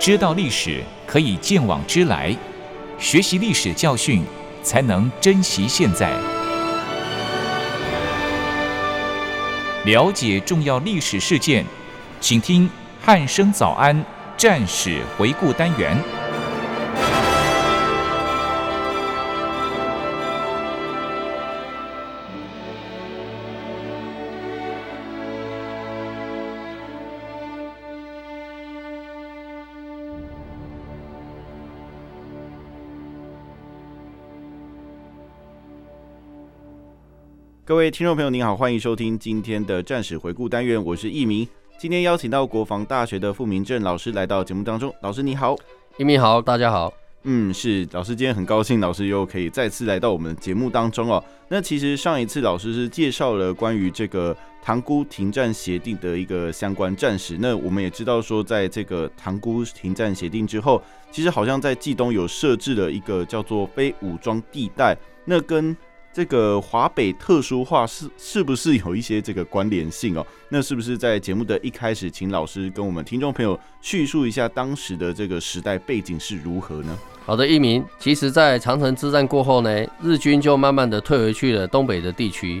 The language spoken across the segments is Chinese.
知道历史可以见往知来，学习历史教训才能珍惜现在。了解重要历史事件，请听汉声早安战史回顾单元。各位听众朋友，您好，欢迎收听今天的战史回顾单元，我是易明。今天邀请到国防大学的傅明正老师来到节目当中，老师你好，易明好，大家好。嗯，是老师，今天很高兴老师又可以再次来到我们的节目当中哦。那其实上一次老师是介绍了关于这个塘沽停战协定的一个相关战史。那我们也知道说，在这个塘沽停战协定之后，其实好像在冀东有设置了一个叫做非武装地带，那跟这个华北特殊化是是不是有一些这个关联性哦？那是不是在节目的一开始，请老师跟我们听众朋友叙述一下当时的这个时代背景是如何呢？好的，一鸣，其实，在长城之战过后呢，日军就慢慢的退回去了东北的地区，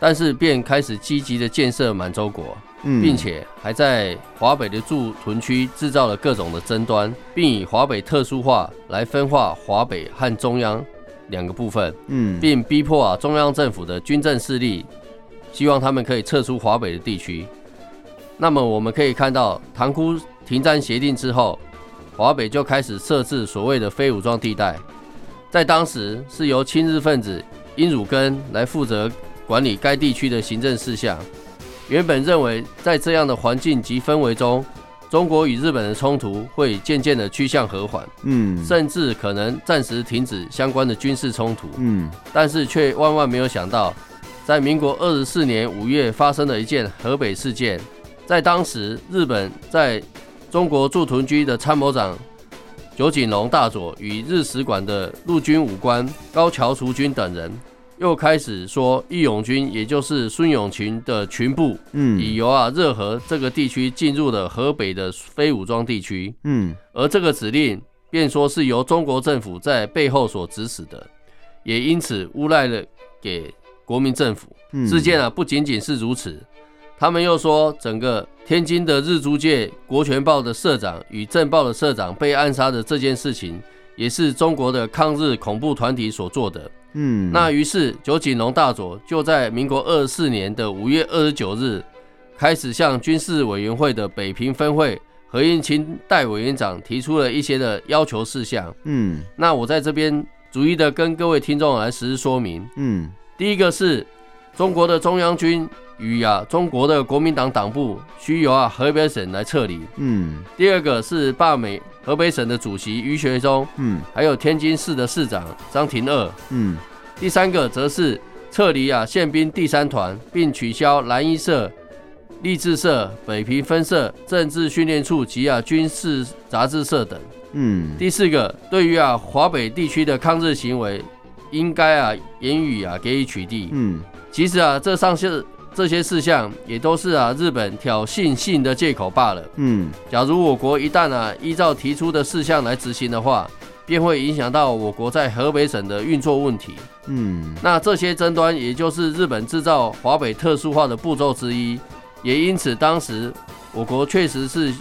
但是便开始积极的建设满洲国，嗯，并且还在华北的驻屯区制造了各种的争端，并以华北特殊化来分化华北和中央。两个部分，嗯，并逼迫啊中央政府的军政势力，希望他们可以撤出华北的地区。那么我们可以看到，塘沽停战协定之后，华北就开始设置所谓的非武装地带，在当时是由亲日分子殷汝根来负责管理该地区的行政事项。原本认为在这样的环境及氛围中，中国与日本的冲突会渐渐的趋向和缓，嗯，甚至可能暂时停止相关的军事冲突，嗯，但是却万万没有想到，在民国二十四年五月发生了一件河北事件，在当时日本在中国驻屯军的参谋长酒井隆大佐与日使馆的陆军武官高桥淑君等人。又开始说义勇军，也就是孙永群的群部，嗯，已由啊热河这个地区进入了河北的非武装地区，嗯，而这个指令便说是由中国政府在背后所指使的，也因此诬赖了给国民政府。事件啊不仅仅是如此，他们又说整个天津的日租界国权报的社长与政报的社长被暗杀的这件事情，也是中国的抗日恐怖团体所做的。嗯，那于是九井隆大佐就在民国二十四年的五月二十九日，开始向军事委员会的北平分会何应钦代委员长提出了一些的要求事项。嗯，那我在这边逐一的跟各位听众来实施说明。嗯，第一个是中国的中央军与啊中国的国民党党部需由啊河北省来撤离。嗯，第二个是罢美。河北省的主席于学忠，嗯，还有天津市的市长张廷鍔，嗯，第三个则是撤离啊宪兵第三团，并取消蓝衣社、励志社、北平分社、政治训练处及啊军事杂志社等，嗯，第四个对于啊华北地区的抗日行为，应该啊严予啊给予取缔，嗯，其实啊这上是。这些事项也都是啊日本挑衅性的借口罢了。嗯，假如我国一旦啊依照提出的事项来执行的话，便会影响到我国在河北省的运作问题。嗯，那这些争端也就是日本制造华北特殊化的步骤之一，也因此当时我国确实是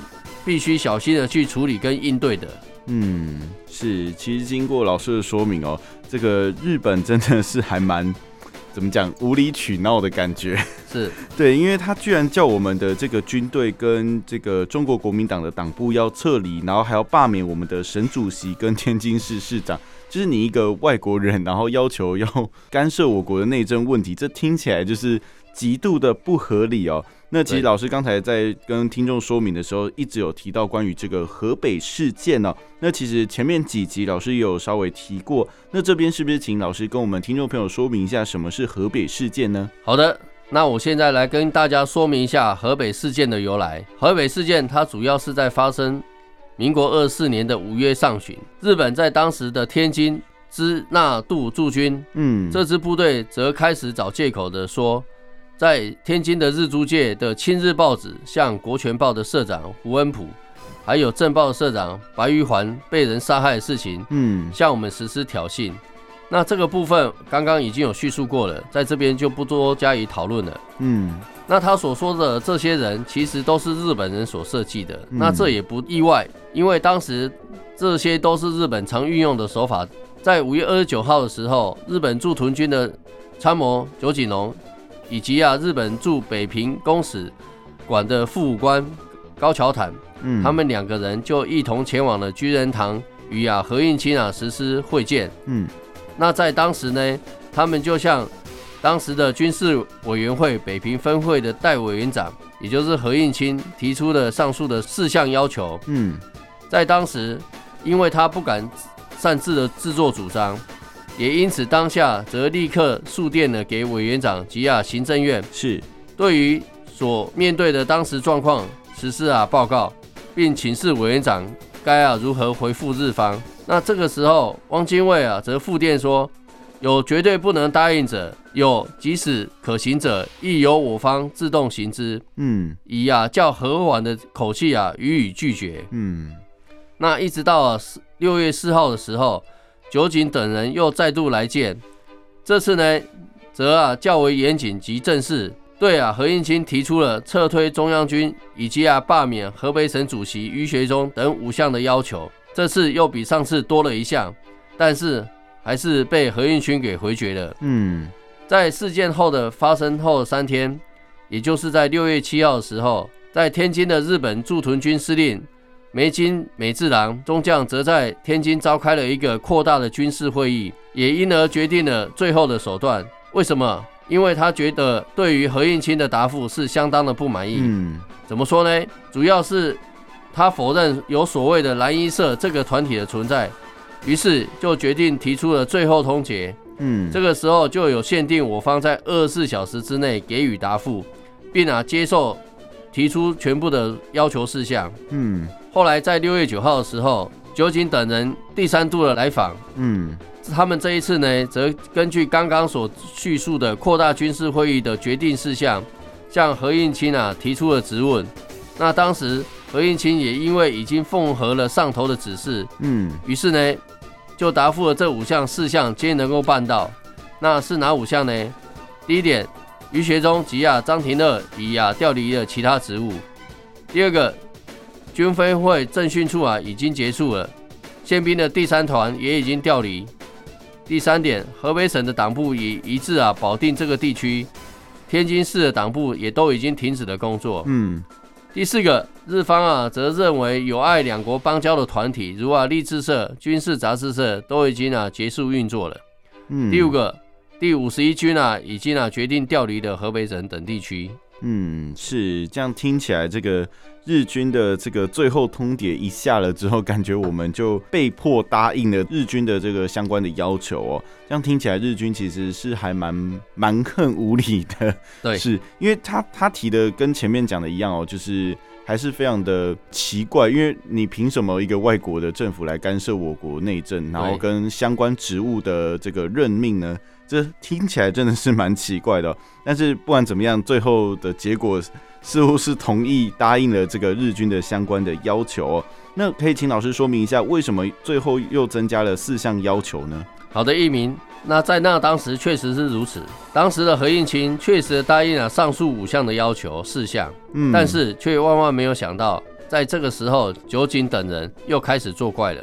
必须小心的去处理跟应对的。嗯，是，其实经过老师的说明哦，这个日本真的是还蛮。怎么讲无理取闹的感觉？是 对，因为他居然叫我们的这个军队跟这个中国国民党的党部要撤离，然后还要罢免我们的省主席跟天津市市长，就是你一个外国人，然后要求要干涉我国的内政问题，这听起来就是极度的不合理哦。那其实老师刚才在跟听众说明的时候，一直有提到关于这个河北事件呢。那其实前面几集老师也有稍微提过。那这边是不是请老师跟我们听众朋友说明一下什么是河北事件呢？好的，那我现在来跟大家说明一下河北事件的由来。河北事件它主要是在发生民国二十四年的五月上旬，日本在当时的天津支那渡驻军，嗯，这支部队则开始找借口的说。在天津的日租界的亲日报纸向国权报的社长胡恩普还有政报社长白玉环被人杀害的事情，嗯，向我们实施挑衅。那这个部分刚刚已经有叙述过了，在这边就不多加以讨论了。嗯，那他所说的这些人，其实都是日本人所设计的。嗯，那这也不意外，因为当时这些都是日本常运用的手法。在五月二十九号的时候，日本驻屯军的参谋酒井隆，以及啊日本驻北平公使馆的副武官高桥坦，嗯，他们两个人就一同前往了居仁堂，与啊何应钦啊实施会见。嗯。那在当时呢，他们就向当时的军事委员会北平分会的代委员长，也就是何应钦提出了上述的四项要求。嗯，在当时，因为他不敢擅自的自作主张，也因此当下则立刻速电了给委员长及啊行政院，是对于所面对的当时状况实施啊报告，并请示委员长该啊如何回复日方。那这个时候，汪精卫啊，则复电说，有绝对不能答应者，有即使可行者，亦由我方自动行之。嗯，以啊较和缓的口气啊予以拒绝。嗯，那一直到啊六月四号的时候，酒井等人又再度来见，这次呢，则啊较为严谨及正式，对啊何应钦提出了撤退中央军以及啊罢免河北省主席于学忠等五项的要求。这次又比上次多了一项，但是还是被何应钦给回绝了。嗯，在事件后的发生后三天，也就是在六月七号的时候，在天津的日本驻屯军司令梅津美治郎中将则在天津召开了一个扩大的军事会议，也因而决定了最后的手段。为什么？因为他觉得对于何应钦的答复是相当的不满意。嗯，怎么说呢？主要是。他否认有所谓的蓝衣社这个团体的存在，于是就决定提出了最后通牒。嗯，这个时候就有限定我方在二十四小时之内给予答复，并啊接受提出全部的要求事项。嗯，后来在六月九号的时候，酒井等人第三度的来访。嗯，他们这一次呢，则根据刚刚所叙述的扩大军事会议的决定事项，向何应钦啊提出了质问。那当时。何应钦也因为已经奉合了上头的指示，嗯，于是呢，就答复了这五项事项皆能够办到。那是哪五项呢？第一点，于学忠及啊张廷乐已啊调离了其他职务。第二个，军分会政训处啊已经结束了，宪兵的第三团也已经调离。第三点，河北省的党部已一致啊保定这个地区，天津市的党部也都已经停止了工作。嗯。第四个，日方啊，则认为有碍两国邦交的团体，如啊励志社、军事杂志社，都已经啊结束运作了。嗯。第五个，第五十一军啊，已经啊决定调离了河北省等地区。嗯，是这样听起来，这个日军的这个最后通牒一下了之后，感觉我们就被迫答应了日军的这个相关的要求哦。这样听起来，日军其实是还蛮蛮横无理的。对，是因为他他提的跟前面讲的一样哦，就是还是非常的奇怪，因为你凭什么一个外国的政府来干涉我国内政，然后跟相关职务的这个任命呢？这听起来真的是蛮奇怪的，但是不管怎么样，最后的结果似乎是同意答应了这个日军的相关的要求。哦那可以请老师说明一下，为什么最后又增加了四项要求呢？好的，一鸣。那在那当时确实是如此，当时的何应钦确实答应了上述五项的要求事项，嗯，但是却万万没有想到，在这个时候，酒井等人又开始作怪了。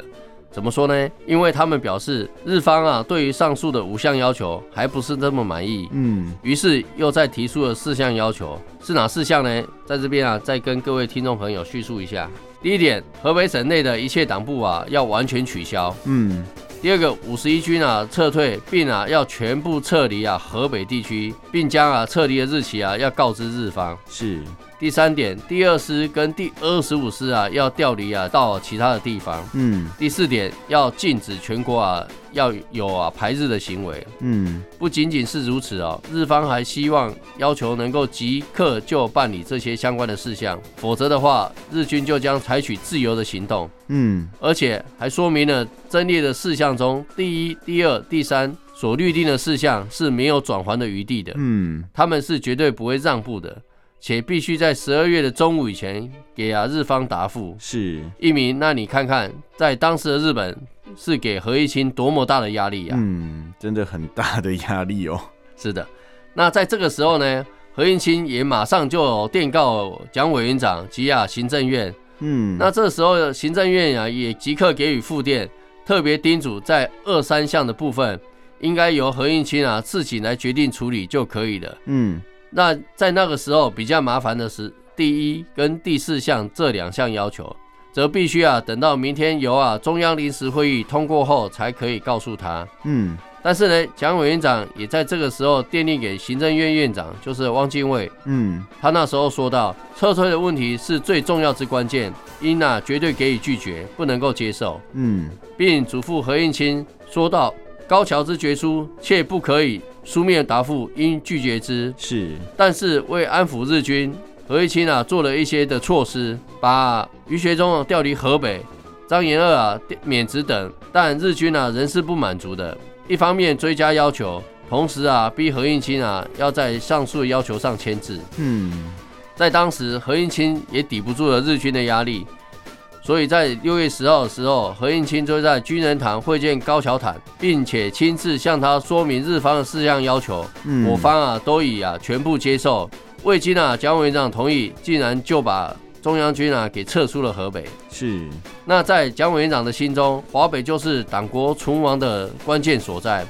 怎么说呢？因为他们表示日方啊，对于上述的五项要求还不是那么满意，嗯，于是又再提出了四项要求，是哪四项呢？在这边啊，再跟各位听众朋友叙述一下。第一点，河北省内的一切党部啊，要完全取消，嗯。第二个，五十一军啊撤退，并啊要全部撤离啊河北地区，并将啊撤离的日期啊要告知日方。是。第三点，第二师跟第二十五师啊要调离啊到其他的地方。嗯。第四点，要禁止全国啊要有啊排日的行为。嗯。不仅仅是如此哦，日方还希望要求能够即刻就办理这些相关的事项，否则的话，日军就将采取自由的行动。嗯。而且还说明了争列的事项中，第一、第二、第三所律定的事项是没有转还的余地的。嗯。他们是绝对不会让步的。且必须在十二月的中午以前给啊日方答复。是一鸣，那你看看，在当时的日本是给何应钦多么大的压力啊？嗯，真的很大的压力哦。是的，那在这个时候呢，何应钦也马上就电告蒋委员长及啊行政院。嗯，那这时候行政院啊也即刻给予复电，特别叮嘱在二三项的部分，应该由何应钦啊自己来决定处理就可以了。嗯，那在那个时候比较麻烦的是第一跟第四项这两项要求，则必须啊等到明天由啊中央临时会议通过后才可以告诉他。嗯。但是呢，蒋委员长也在这个时候电令给行政院院长，就是汪精卫。嗯，他那时候说到，撤退的问题是最重要之关键，应啊绝对给予拒绝，不能够接受。嗯，并嘱咐何应钦说到，高桥之决书切不可以书面答复，应拒绝之。是，但是为安抚日军，何应钦啊做了一些的措施，把于学忠调离河北，张延二啊免职等，但日军啊仍是不满足的。一方面追加要求，同时啊逼何应钦啊要在上述要求上签字。嗯，在当时何应钦也抵不住了日军的压力，所以在六月十号的时候，何应钦就在军人堂会见高桥坦，并且亲自向他说明日方的四项要求。嗯，我方啊都已啊全部接受，未经啊蒋委员长同意，竟然就把中央军啊给撤出了河北。是。那在蒋委员长的心中，华北就是党国存亡的关键所在。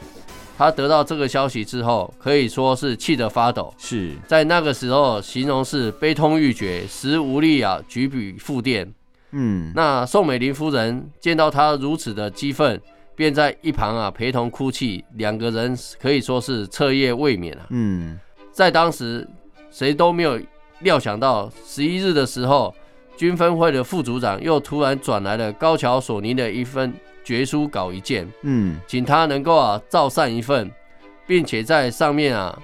他得到这个消息之后，可以说是气得发抖。是在那个时候，形容是悲痛欲绝，实无力啊举笔复电。嗯，那宋美龄夫人见到他如此的激愤，便在一旁啊陪同哭泣，两个人可以说是彻夜未眠啊。嗯，在当时，谁都没有料想到十一日的时候。军分会的副组长又突然转来了高桥索尼的一份绝书稿一件，嗯，请他能够啊照善一份，并且在上面啊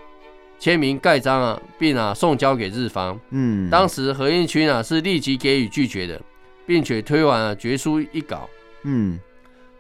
签名盖章啊，并啊送交给日方。嗯，当时何应钦啊是立即给予拒绝的，并且推完了决书一稿。嗯，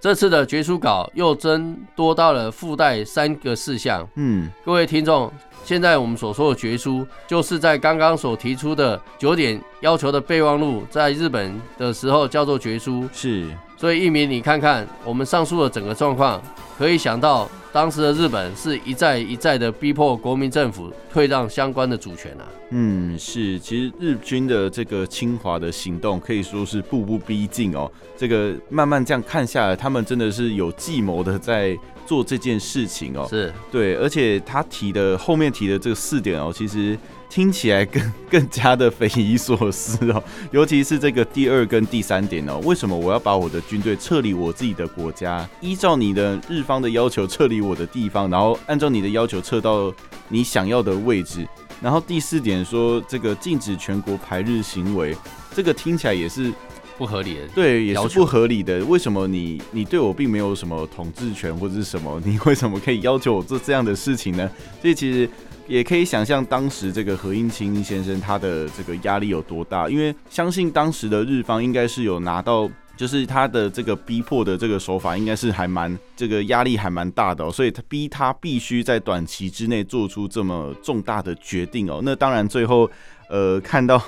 这次的决书稿又增多到了附带三个事项。嗯，各位听众。现在我们所说的决书，就是在刚刚所提出的九点要求的备忘录，在日本的时候叫做决书。是，所以一鸣，你看看我们上述的整个状况，可以想到当时的日本是一再一再的逼迫国民政府退让相关的主权啊。嗯，是，其实日军的这个侵华的行动可以说是步步逼近哦。这个慢慢这样看下来，他们真的是有计谋的在。做这件事情哦，是对，而且他提的后面提的这个四点哦，其实听起来更 更加的匪夷所思哦，尤其是这个第二跟第三点哦，为什么我要把我的军队撤离我自己的国家，依照你的日方的要求撤离我的地方，然后按照你的要求撤到你想要的位置，然后第四点说这个禁止全国排日行为，这个听起来也是。不合理的，对，也是不合理的。为什么你你对我并没有什么统治权或者是什么？你为什么可以要求我做这样的事情呢？所以其实也可以想象当时这个何应钦先生他的这个压力有多大，因为相信当时的日方应该是有拿到，就是他的这个逼迫的这个手法应该是还蛮这个压力还蛮大的哦，所以他逼他必须在短期之内做出这么重大的决定哦。那当然最后呃看到。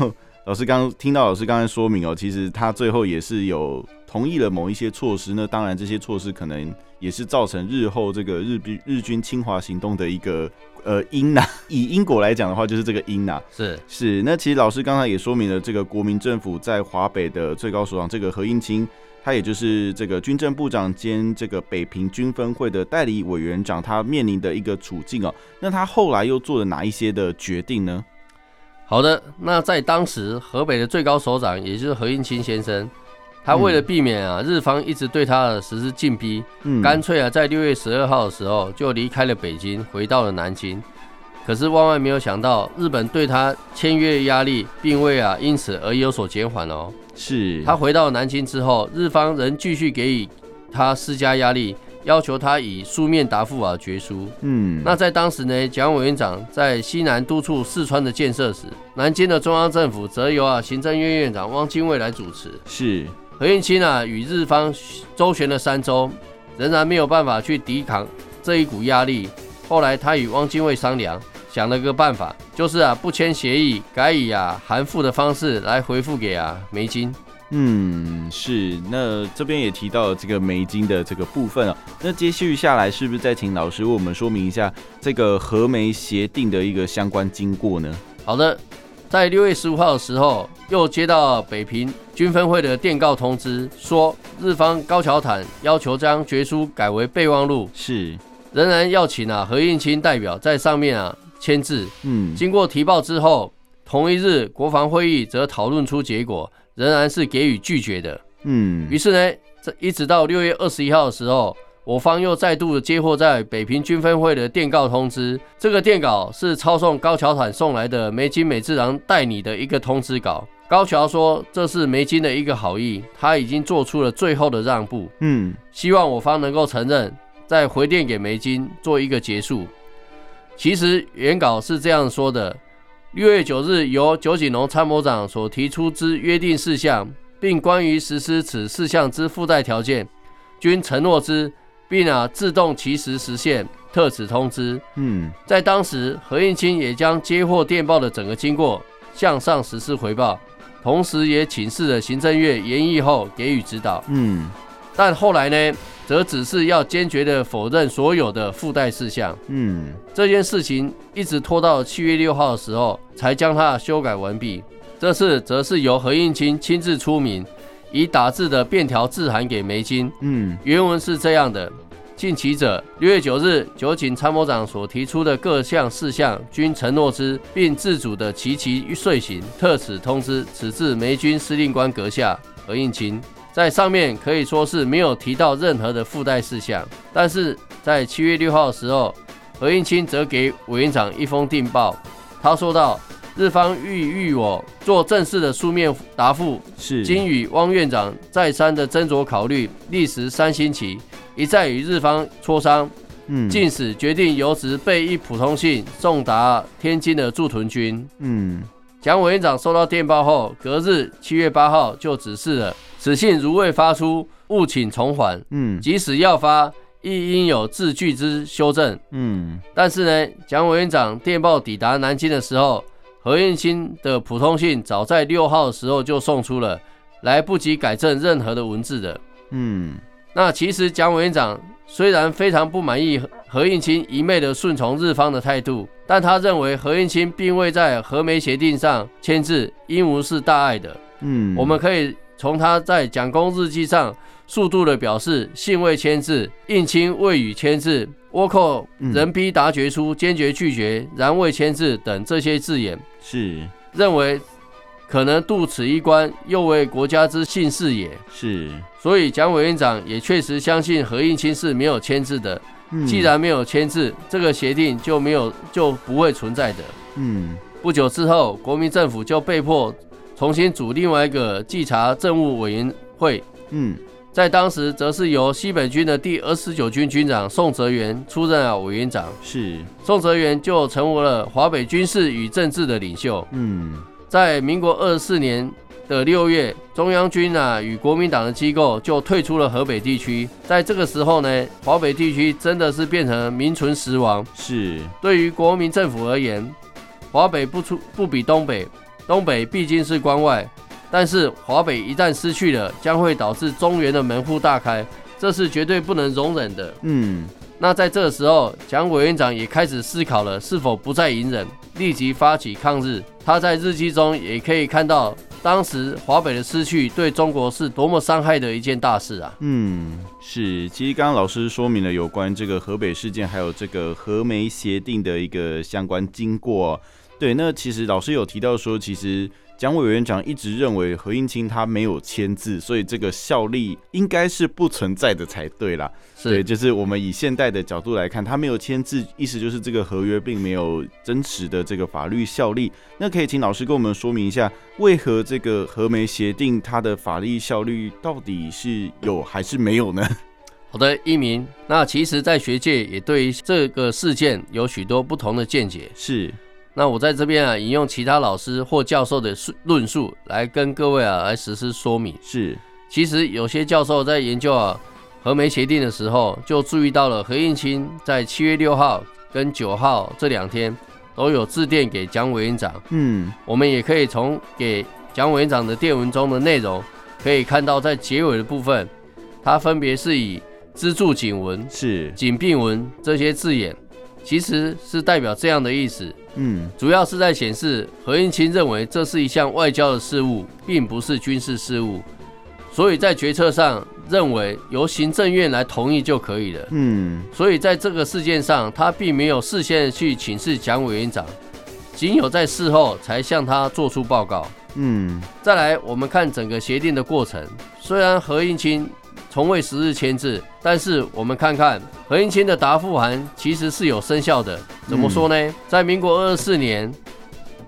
老师刚刚听到老师刚才说明哦，其实他最后也是有同意了某一些措施。那当然这些措施可能也是造成日后这个日军日军侵华行动的一个呃因呐。以因果来讲的话，就是这个因呐。是是。那其实老师刚才也说明了，这个国民政府在华北的最高首长这个何应钦，他也就是这个军政部长兼这个北平军分会的代理委员长，他面临的一个处境哦。那他后来又做了哪一些的决定呢？好的，那在当时河北的最高首长，也就是何应钦先生，他为了避免啊日方一直对他的实施禁逼，嗯，干脆啊在六月十二号的时候就离开了北京，回到了南京。可是万万没有想到，日本对他签约压力并未啊因此而有所减缓哦。是他回到南京之后，日方仍继续给予他施加压力。要求他以书面答复啊决书。嗯，那在当时呢，蒋委员长在西南督促四川的建设时，南京的中央政府则由啊行政院院长汪精卫来主持。是何应钦啊与日方周旋了三周，仍然没有办法去抵抗这一股压力。后来他与汪精卫商量，想了个办法，就是啊不签协议，改以啊函复的方式来回复给啊梅金。嗯，是。那这边也提到了这个梅金的这个部分啊。那接续下来，是不是再请老师为我们说明一下这个和梅协定的一个相关经过呢？好的，在六月十五号的时候，又接到北平军分会的电告通知，说日方高桥坦要求将决书改为备忘录，是仍然要请啊何应钦代表在上面啊签字。嗯，经过提报之后，同一日国防会议则讨论出结果。仍然是给予拒绝的。嗯，于是呢，这一直到六月二十一号的时候，我方又再度接获在北平军分会的电告通知。这个电稿是抄送高桥坦送来的梅津美治郎代理的一个通知稿。高桥说这是梅津的一个好意，他已经做出了最后的让步。嗯，希望我方能够承认，再回电给梅津做一个结束。其实原稿是这样说的。六月九日，由九井隆参谋长所提出之约定事项，并关于实施此事项之附带条件，均承诺之，并啊自动其时实现，特此通知。嗯，在当时，何应钦也将接获电报的整个经过向上实施回报，同时也请示了行政院研议后给予指导。嗯，但后来呢？则只是要坚决的否认所有的附带事项。嗯，这件事情一直拖到七月六号的时候，才将它修改完毕。这次则是由何应钦亲自出名，以打字的便条致函给梅金。嗯，原文是这样的：近期者，六月九日，酒井参谋长所提出的各项事项均承诺之，并自主的齐齐遂行，特此通知。此致梅军司令官阁下何应钦。在上面可以说是没有提到任何的附带事项，但是在七月六号的时候，何应钦则给委员长一封电报，他说道：日方欲与我做正式的书面答复，是。经与汪院长再三的斟酌考虑，历时三星期，一再与日方磋商，嗯，进使决定由职备一普通信送达天津的驻屯军，嗯。蒋委员长收到电报后，隔日七月八号就指示了，此信如未发出，务请重缓。嗯，即使要发，亦应有字句之修正。嗯，但是呢，蒋委员长电报抵达南京的时候，何应钦的普通信早在六号的时候就送出了，来不及改正任何的文字的。嗯，那其实蒋委员长。虽然非常不满意何应钦一昧的顺从日方的态度，但他认为何应钦并未在和梅协定上签字，应无是大碍的。嗯，我们可以从他在蒋公日记上速度的表示信未签字，应钦未予签字，倭寇人逼达决出，坚决拒绝，然未签字等这些字眼，是认为。可能渡此一关，又为国家之幸事也。是，所以蒋委员长也确实相信何应钦是没有签字的。嗯，既然没有签字，这个协定就没有就不会存在的。嗯，不久之后，国民政府就被迫重新组另外一个稽查政务委员会。嗯，在当时，则是由西北军的第二十九军军长宋哲元出任啊委员长。是，宋哲元就成为了华北军事与政治的领袖。嗯。在民国二十四年的六月，中央军啊与国民党的机构就退出了河北地区。在这个时候呢，华北地区真的是变成名存实亡。是，对于国民政府而言，华北不出不比东北，东北毕竟是关外。但是华北一旦失去了，将会导致中原的门户大开，这是绝对不能容忍的。嗯。那在这时候，蒋委员长也开始思考了，是否不再隐忍，立即发起抗日。他在日记中也可以看到，当时华北的失去对中国是多么伤害的一件大事啊。嗯，是。其实刚刚老师说明了有关这个河北事件，还有这个和梅协定的一个相关经过。对，那其实老师有提到说，其实。蒋委员长一直认为何应钦他没有签字，所以这个效力应该是不存在的才对啦。是对，就是我们以现代的角度来看，他没有签字，意思就是这个合约并没有真实的这个法律效力。那可以请老师跟我们说明一下，为何这个和梅协定它的法律效力到底是有还是没有呢？好的，一鸣。那其实，在学界也对于这个事件有许多不同的见解。是。那我在这边啊，引用其他老师或教授的论述来跟各位啊来实施说明。是，其实有些教授在研究啊和梅协定的时候，就注意到了何应钦在七月六号跟九号这两天都有致电给蒋委员长。嗯，我们也可以从给蒋委员长的电文中的内容，可以看到在结尾的部分，他分别是以资助警文、是警病文这些字眼，其实是代表这样的意思。嗯，主要是在显示何应钦认为这是一项外交的事务，并不是军事事务，所以在决策上认为由行政院来同意就可以了。嗯，所以在这个事件上，他并没有事先去请示蒋委员长，仅有在事后才向他做出报告。嗯，再来我们看整个协定的过程，虽然何应钦从未实日签字，但是我们看看何应钦的答复函其实是有生效的。怎么说呢？嗯、在民国二十四年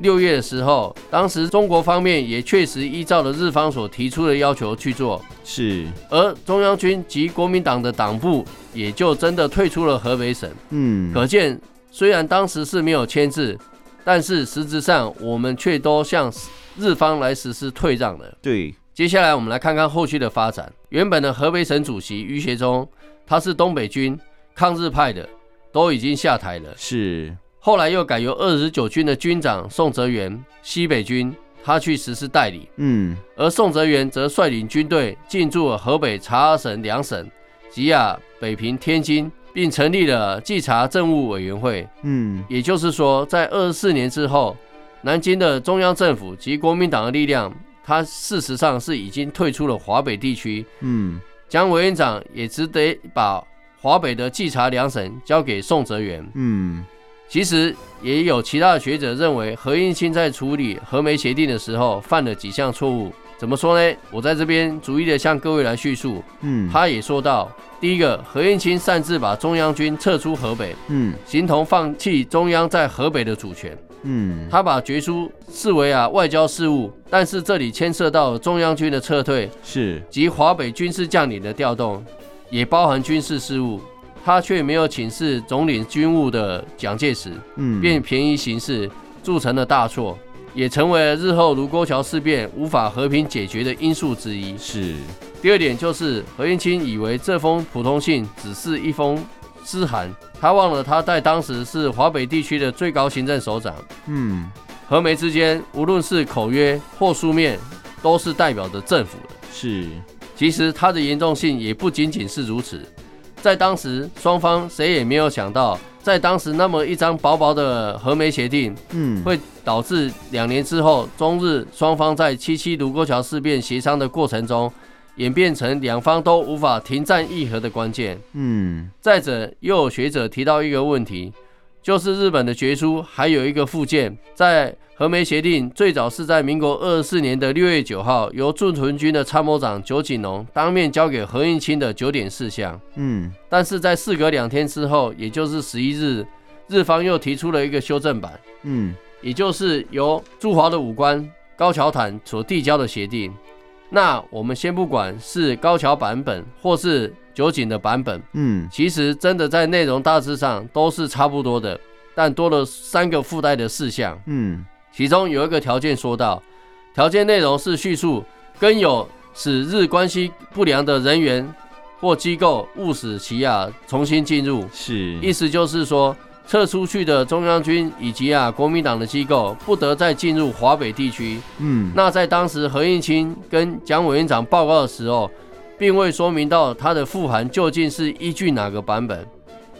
六月的时候，当时中国方面也确实依照了日方所提出的要求去做，是。而中央军及国民党的党部也就真的退出了河北省。嗯，可见虽然当时是没有签字，但是实质上我们却都向日方来实施退让了。对。接下来我们来看看后续的发展。原本的河北省主席于学忠，他是东北军抗日派的，都已经下台了。是。后来又改由二十九军的军长宋哲元，西北军，他去实施代理。嗯。而宋哲元则率领军队进驻了河北察哈省两省，及啊北平、天津，并成立了稽查政务委员会。嗯。也就是说，在二十四年之后，南京的中央政府及国民党的力量。他事实上是已经退出了华北地区，嗯，蒋委员长也只得把华北的稽查两省交给宋哲元，嗯，其实也有其他的学者认为何应钦在处理和梅协定的时候犯了几项错误，怎么说呢？我在这边逐一的向各位来叙述，嗯，他也说到，第一个，何应钦擅自把中央军撤出河北，嗯，形同放弃中央在河北的主权。嗯，他把决书视为啊外交事务，但是这里牵涉到中央军的撤退，是。及华北军事将领的调动，也包含军事事务，他却没有请示总领军务的蒋介石，嗯，便便宜行事，铸成了大错，也成为了日后卢沟桥事变无法和平解决的因素之一。是。第二点就是何应钦以为这封普通信只是一封私函。他忘了他在当时是华北地区的最高行政首长。嗯，和梅之间无论是口约或书面，都是代表着政府的。是，其实它的严重性也不仅仅是如此。在当时，双方谁也没有想到，在当时那么一张薄薄的和梅协定，嗯，会导致两年之后，中日双方在七七卢沟桥事变协商的过程中。演变成两方都无法停战议和的关键。嗯，再者，又有学者提到一个问题，就是日本的决书还有一个附件，在和梅协定最早是在民国二十四年的六月九号，由驻屯军的参谋长酒井隆当面交给何应钦的九点事项。嗯，但是在事隔两天之后，也就是十一日，日方又提出了一个修正版。嗯，也就是由驻华的武官高桥坦所递交的协定。那我们先不管是高桥版本或是酒井的版本，嗯，其实真的在内容大致上都是差不多的，但多了三个附带的事项，嗯，其中有一个条件说到，条件内容是叙述跟有使日关系不良的人员或机构勿使其啊重新进入，是，意思就是说。撤出去的中央军以及啊国民党的机构不得再进入华北地区。嗯，那在当时何应钦跟蒋委员长报告的时候，并未说明到他的复函究竟是依据哪个版本，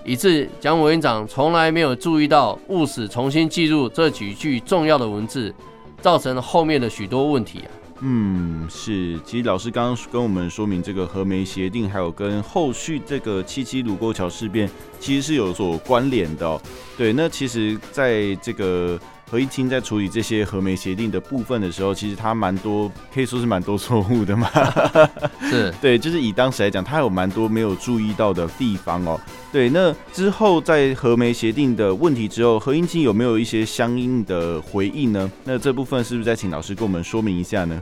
以致蒋委员长从来没有注意到务使重新记录这几句重要的文字，造成了后面的许多问题啊。嗯，是，其实老师刚刚跟我们说明这个和梅协定，还有跟后续这个七七卢沟桥事变，其实是有所关联的。对，那其实在这个。何应钦在处理这些和媒协定的部分的时候，其实他蛮多可以说是蛮多错误的嘛。是 对，就是以当时来讲，他有蛮多没有注意到的地方哦。对，那之后在和媒协定的问题之后，何应钦有没有一些相应的回应呢？那这部分是不是再请老师跟我们说明一下呢？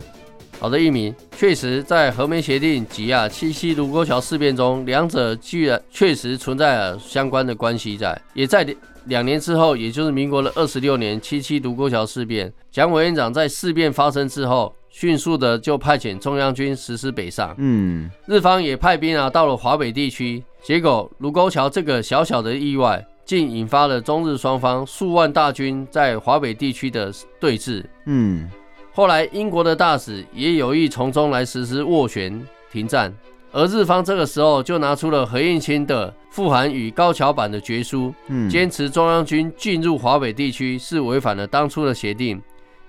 好的，一鸣，确实在和梅协定及啊七七卢沟桥事变中，两者居然确实存在了相关的关系在，也在。两年之后，也就是民国的二十六年，七七卢沟桥事变，蒋委员长在事变发生之后，迅速的就派遣中央军实施北上。嗯，日方也派兵啊到了华北地区，结果卢沟桥这个小小的意外，竟引发了中日双方数万大军在华北地区的对峙。嗯，后来英国的大使也有意从中来实施斡旋停战，而日方这个时候就拿出了何应钦的富含与高桥版的决书，嗯，坚持中央军进入华北地区是违反了当初的协定，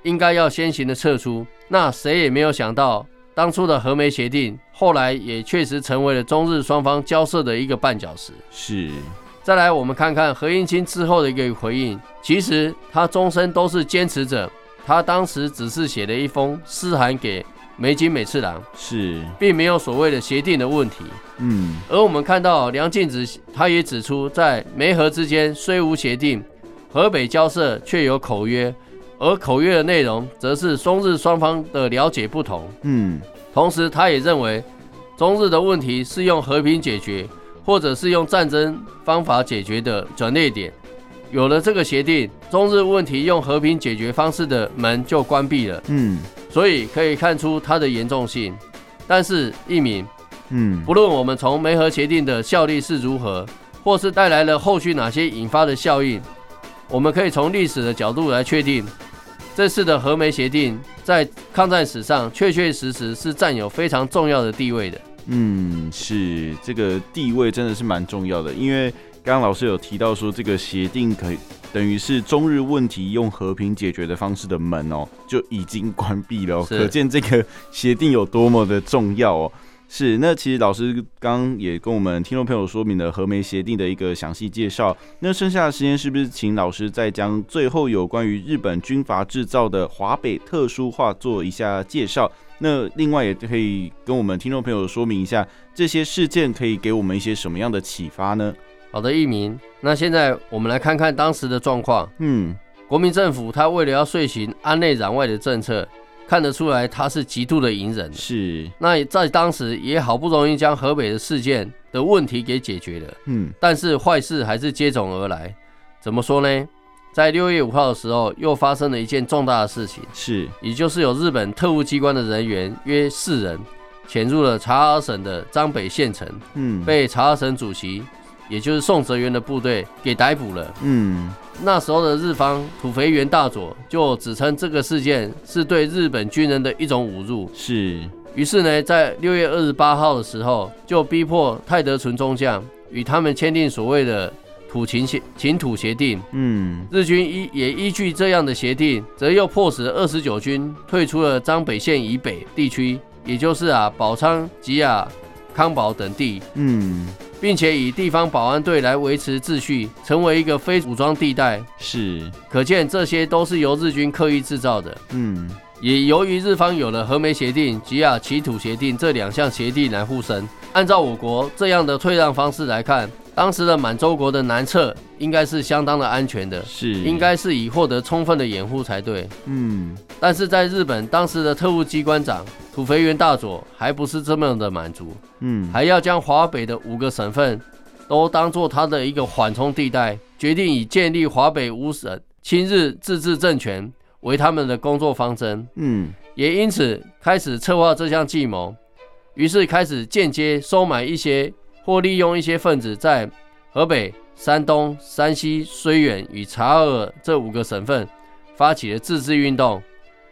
应该要先行的撤出。那谁也没有想到，当初的和美协定后来也确实成为了中日双方交涉的一个绊脚石。是。再来，我们看看何应钦之后的一个回应。其实他终身都是坚持者，他当时只是写了一封私函给梅津美次郎，是，并没有所谓的协定的问题。嗯，而我们看到梁静子，他也指出，在梅河之间虽无协定，河北交涉却有口约，而口约的内容则是中日双方的了解不同。嗯，同时他也认为，中日的问题是用和平解决。或者是用战争方法解决的转捩点，有了这个协定，中日问题用和平解决方式的门就关闭了。嗯，所以可以看出它的严重性。但是一鸣，嗯，不论我们从梅核协定的效力是如何，或是带来了后续哪些引发的效应，我们可以从历史的角度来确定，这次的核梅协定在抗战史上确确实实是占有非常重要的地位的。嗯，是这个地位真的是蛮重要的，因为刚刚老师有提到说，这个协定可以等于是中日问题用和平解决的方式的门哦，就已经关闭了，可见这个协定有多么的重要哦。是，那其实老师刚刚也跟我们听众朋友说明了和梅协定的一个详细介绍。那剩下的时间是不是请老师再将最后有关于日本军阀制造的华北特殊化做一下介绍？那另外也可以跟我们听众朋友说明一下，这些事件可以给我们一些什么样的启发呢？好的，一鸣。那现在我们来看看当时的状况。嗯，国民政府他为了要遂行安内攘外的政策。看得出来，他是极度的隐忍。是，那在当时也好不容易将河北的事件的问题给解决了。嗯，但是坏事还是接踵而来。怎么说呢？在六月五号的时候，又发生了一件重大的事情。是，也就是有日本特务机关的人员约四人，潜入了察儿省的张北县城。嗯，被察儿省主席，也就是宋哲元的部队给逮捕了。嗯。那时候的日方土肥原大佐就指称这个事件是对日本军人的一种侮辱，是。于是呢，在六月二十八号的时候，就逼迫泰德纯中将与他们签订所谓的土勤协秦土协定。嗯，日军依也依据这样的协定，则又迫使二十九军退出了张北县以北地区，也就是啊宝昌、吉野、康保等地。嗯。并且以地方保安队来维持秩序，成为一个非武装地带。是，可见这些都是由日军刻意制造的。嗯，也由于日方有了和梅协定吉尔奇土协定这两项协定来护身，按照我国这样的退让方式来看，当时的满洲国的南侧应该是相当的安全的，是，应该是以获得充分的掩护才对。嗯，但是在日本当时的特务机关长。土肥原大佐还不是这么的满足，嗯，还要将华北的五个省份都当做他的一个缓冲地带，决定以建立华北五省亲日自治政权为他们的工作方针，嗯，也因此开始策划这项计谋，于是开始间接收买一些或利用一些分子在河北、山东、山西、绥远与察哈尔这五个省份发起了自治运动。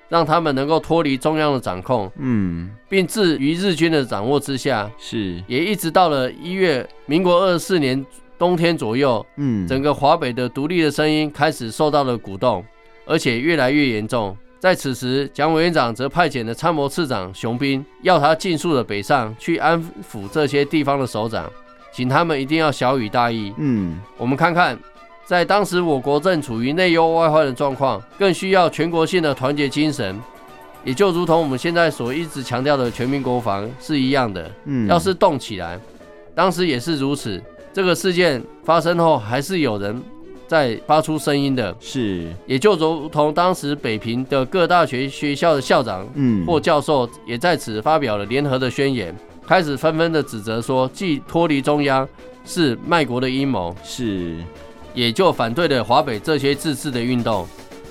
让他们能够脱离中央的掌控，嗯，并置于日军的掌握之下，是，也一直到了一月，民国二十四年冬天左右，嗯，整个华北的独立的声音开始受到了鼓动，而且越来越严重。在此时，蒋委员长则派遣了参谋次长熊斌，要他尽速的北上去安抚这些地方的首长，请他们一定要小雨大义。嗯，我们看看。在当时，我国正处于内忧外患的状况，更需要全国性的团结精神，也就如同我们现在所一直强调的全民国防是一样的。嗯，要是动起来，当时也是如此。这个事件发生后，还是有人在发出声音的。是，也就如同当时北平的各大学学校的校长，嗯，或教授也在此发表了联合的宣言，开始纷纷的指责说，既脱离中央是卖国的阴谋。是。也就反对了华北这些自治的运动，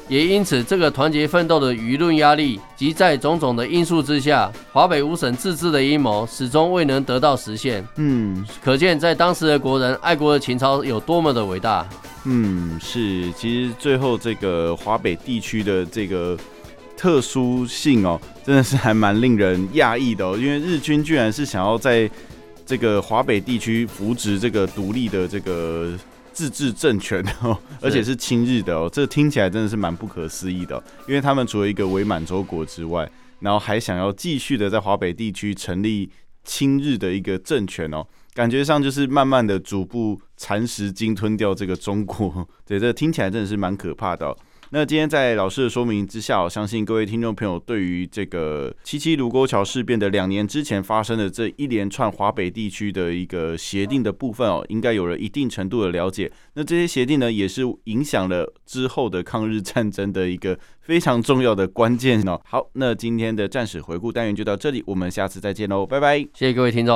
也因此，这个团结奋斗的舆论压力及在种种的因素之下，华北五省自治的阴谋始终未能得到实现。嗯，可见在当时的国人爱国的情操有多么的伟大。嗯，是，其实最后这个华北地区的这个特殊性哦，真的是还蛮令人讶异的哦，因为日军居然是想要在这个华北地区扶植这个独立的这个。自治政权哦，而且是亲日的哦，这听起来真的是蛮不可思议的哦。因为他们除了一个伪满洲国之外，然后还想要继续的在华北地区成立亲日的一个政权哦，感觉上就是慢慢的逐步蚕食、鲸吞掉这个中国。对，这听起来真的是蛮可怕的。那今天在老师的说明之下，我相信各位听众朋友对于这个七七卢沟桥事变的两年之前发生的这一连串华北地区的一个协定的部分哦，应该有了一定程度的了解。那这些协定呢，也是影响了之后的抗日战争的一个非常重要的关键哦。好，那今天的战史回顾单元就到这里，我们下次再见喽，拜拜，谢谢各位听众。